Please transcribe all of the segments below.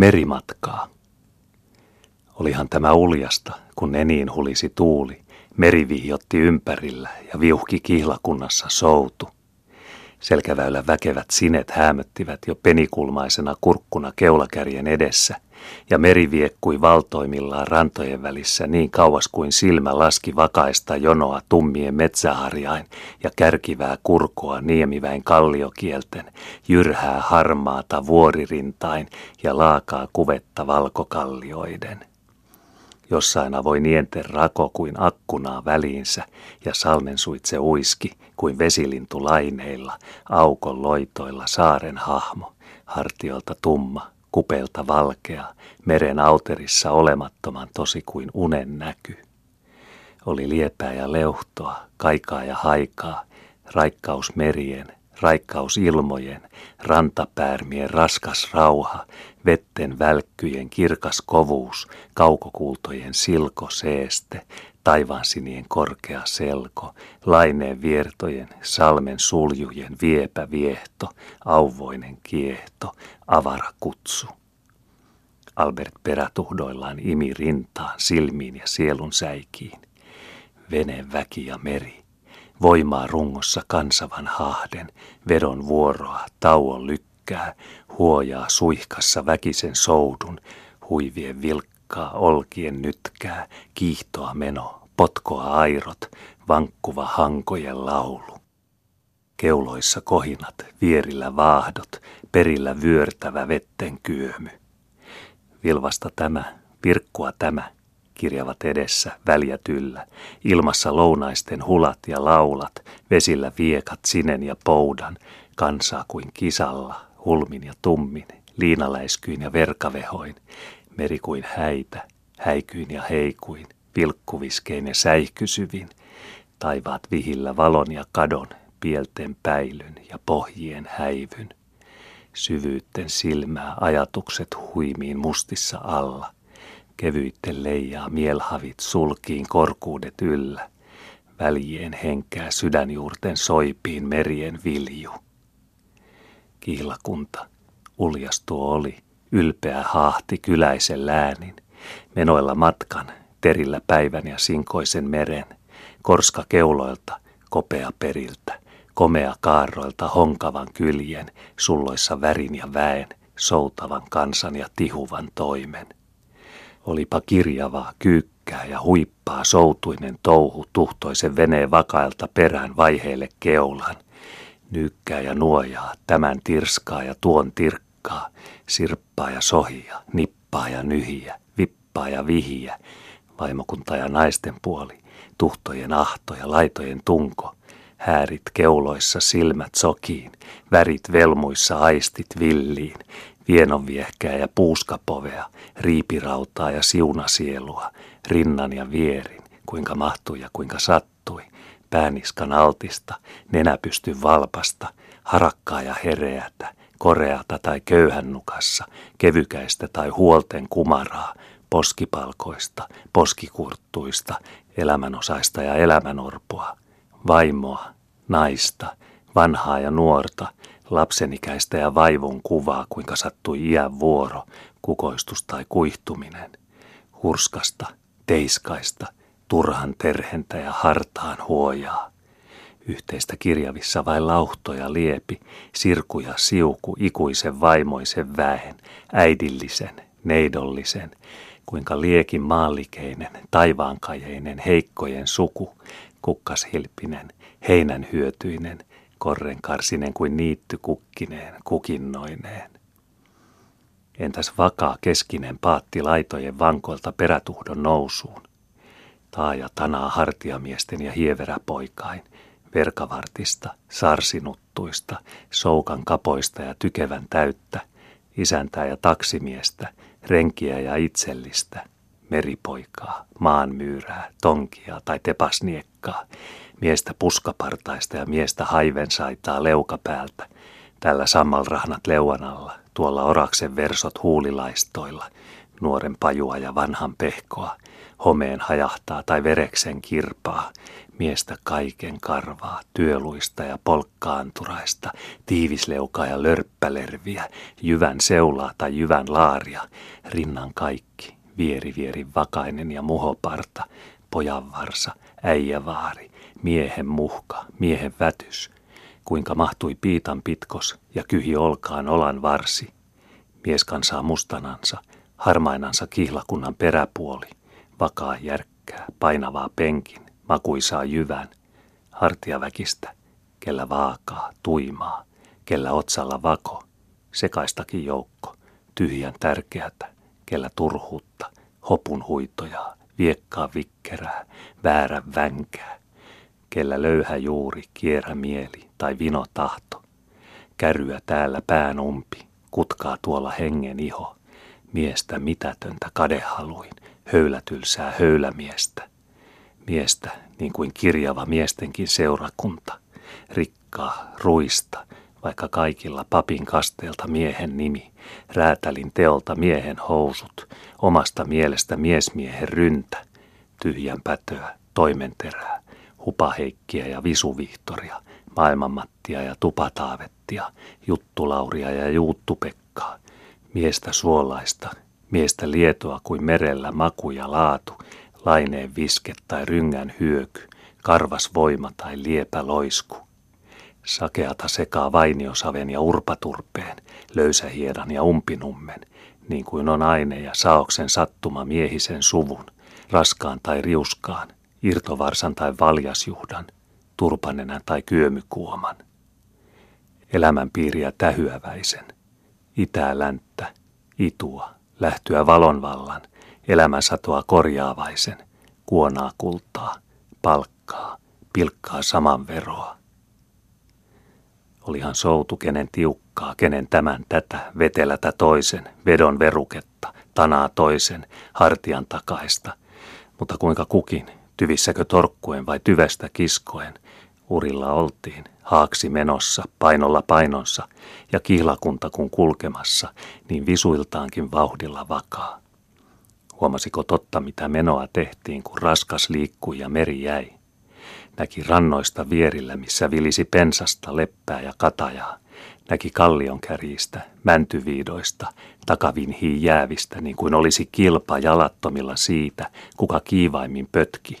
Merimatkaa. Olihan tämä uljasta, kun eniin hulisi tuuli, meri vihjotti ympärillä ja viuhki kihlakunnassa soutu. Selkäväylän väkevät sinet hämöttivät jo penikulmaisena kurkkuna keulakärjen edessä, ja meri viekkui valtoimillaan rantojen välissä niin kauas kuin silmä laski vakaista jonoa tummien metsäharjain ja kärkivää kurkoa niemiväin kalliokielten, jyrhää harmaata vuoririntain ja laakaa kuvetta valkokallioiden. Jossain avoi nienten rako kuin akkunaa väliinsä ja salmen suitse uiski kuin vesilintu laineilla, aukon loitoilla saaren hahmo, hartiolta tumma, kupelta valkea, meren auterissa olemattoman tosi kuin unen näky. Oli liepää ja leuhtoa, kaikaa ja haikaa, raikkaus merien, raikkaus ilmojen, rantapäärmien raskas rauha, vetten välkkyjen kirkas kovuus, kaukokuultojen silko seeste, taivaansinien korkea selko, laineen viertojen, salmen suljujen viepä viehto, auvoinen kiehto, avara kutsu. Albert perätuhdoillaan imi rintaan, silmiin ja sielun säikiin. Veneen väki ja meri, voimaa rungossa kansavan hahden, vedon vuoroa, tauon lykkää, huojaa suihkassa väkisen soudun, huivien vilkkaa, olkien nytkää, kiihtoa meno, potkoa airot, vankkuva hankojen laulu. Keuloissa kohinat, vierillä vaahdot, perillä vyörtävä vetten kyömy. Vilvasta tämä, virkkua tämä, kirjavat edessä, väljät yllä, ilmassa lounaisten hulat ja laulat, vesillä viekat sinen ja poudan, kansaa kuin kisalla, hulmin ja tummin, liinaläiskyin ja verkavehoin, meri kuin häitä, häikyin ja heikuin, vilkkuviskein ja säihkysyvin, taivaat vihillä valon ja kadon, pielten päilyn ja pohjien häivyn. Syvyytten silmää ajatukset huimiin mustissa alla – Kevyytten leijaa mielhavit sulkiin korkuudet yllä. Väljien henkää sydänjuurten soipiin merien vilju. Kihlakunta, uljastuo oli, ylpeä haahti kyläisen läänin. Menoilla matkan, terillä päivän ja sinkoisen meren. Korska keuloilta, kopea periltä, komea kaarroilta honkavan kyljen, sulloissa värin ja väen, soutavan kansan ja tihuvan toimen – Olipa kirjavaa, kyykkää ja huippaa soutuinen touhu tuhtoisen veneen vakailta perään vaiheelle keulan. Nyykkää ja nuojaa, tämän tirskaa ja tuon tirkkaa, sirppaa ja sohia, nippaa ja nyhiä, vippaa ja vihiä, vaimokunta ja naisten puoli, tuhtojen ahto ja laitojen tunko, häärit keuloissa silmät sokiin, värit velmuissa aistit villiin, vienonviehkää ja puuskapovea, riipirautaa ja siunasielua, rinnan ja vierin, kuinka mahtui ja kuinka sattui, pääniskan altista, nenäpystyn valpasta, harakkaa ja hereätä, koreata tai köyhännukassa, kevykäistä tai huolten kumaraa, poskipalkoista, poskikurttuista, elämänosaista ja elämänorpoa, vaimoa, naista, vanhaa ja nuorta, lapsenikäistä ja vaivun kuvaa, kuinka sattui iän vuoro, kukoistus tai kuihtuminen, hurskasta, teiskaista, turhan terhentä ja hartaan huojaa. Yhteistä kirjavissa vain lauhtoja liepi, sirku ja siuku ikuisen vaimoisen väen, äidillisen, neidollisen, kuinka liekin maallikeinen, taivaankajeinen, heikkojen suku, kukkashilpinen, heinänhyötyinen, korrenkarsinen kuin niitty kukkineen, kukinnoineen. Entäs vakaa keskinen paatti laitojen vankolta perätuhdon nousuun? Taaja tanaa hartiamiesten ja hieveräpoikain, verkavartista, sarsinuttuista, soukan kapoista ja tykevän täyttä, isäntää ja taksimiestä, renkiä ja itsellistä, meripoikaa, maanmyyrää, tonkia tai tepasniekkaa, miestä puskapartaista ja miestä haivensaitaa leukapäältä, tällä sammalrahnat leuan alla, tuolla oraksen versot huulilaistoilla, nuoren pajua ja vanhan pehkoa, homeen hajahtaa tai vereksen kirpaa, miestä kaiken karvaa, työluista ja polkkaanturaista, tiivisleukaa ja lörppälerviä, jyvän seulaa tai jyvän laaria, rinnan kaikki, vieri vieri vakainen ja muhoparta, pojanvarsa, äijävaari, miehen muhka, miehen vätys, kuinka mahtui piitan pitkos ja kyhi olkaan olan varsi. Mies kansaa mustanansa, harmainansa kihlakunnan peräpuoli, vakaa järkkää, painavaa penkin, makuisaa jyvän, hartiaväkistä, kellä vaakaa, tuimaa, kellä otsalla vako, sekaistakin joukko, tyhjän tärkeätä, kellä turhuutta, hopun huitoja, viekkaa vikkerää, väärä vänkää, kellä löyhä juuri, kierä mieli tai vino tahto, käryä täällä pään umpi, kutkaa tuolla hengen iho, miestä mitätöntä kadehaluin, höylätylsää höylämiestä, miestä niin kuin kirjava miestenkin seurakunta, rikkaa, ruista, vaikka kaikilla papin kasteelta miehen nimi, räätälin teolta miehen housut, omasta mielestä miesmiehen ryntä, tyhjän pätöä, toimenterää, hupaheikkiä ja visuvihtoria, maailmanmattia ja tupataavettia, juttulauria ja juuttupekkaa, miestä suolaista, miestä lietoa kuin merellä maku ja laatu, laineen viske tai ryngän hyöky, karvas voima tai liepä loisku. Sakeata sekaa vainiosaven ja urpaturpeen, löysähiedan ja umpinummen, niin kuin on aine ja saoksen sattuma miehisen suvun, raskaan tai riuskaan, irtovarsan tai valjasjuhdan, turpanenän tai kyömykuoman. Elämänpiiriä tähyäväisen, itää länttä, itua, lähtyä valonvallan, elämänsatoa korjaavaisen, kuonaa kultaa, palkkaa, pilkkaa saman veroa. Olihan soutu kenen tiukkaa, kenen tämän tätä, vetelätä toisen, vedon veruketta, tanaa toisen, hartian takaista, mutta kuinka kukin, tyvissäkö torkkuen vai tyvestä kiskoen, urilla oltiin, haaksi menossa, painolla painonsa, ja kihlakunta kun kulkemassa, niin visuiltaankin vauhdilla vakaa. Huomasiko totta, mitä menoa tehtiin, kun raskas liikkui ja meri jäi? Näki rannoista vierillä, missä vilisi pensasta, leppää ja katajaa. Näki kallion kärjistä, mäntyviidoista, takavinhiin jäävistä, niin kuin olisi kilpa jalattomilla siitä, kuka kiivaimmin pötki.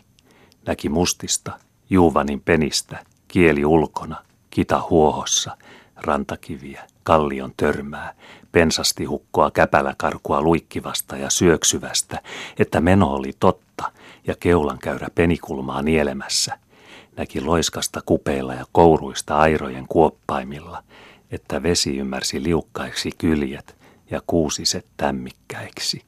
Näki mustista, juuvanin penistä, kieli ulkona, kita huohossa, rantakiviä, kallion törmää, pensasti hukkoa käpäläkarkua luikkivasta ja syöksyvästä, että meno oli totta ja keulan käyrä penikulmaa nielemässä. Näki loiskasta kupeilla ja kouruista airojen kuoppaimilla, että vesi ymmärsi liukkaiksi kyljet ja kuusiset tämmikkäiksi.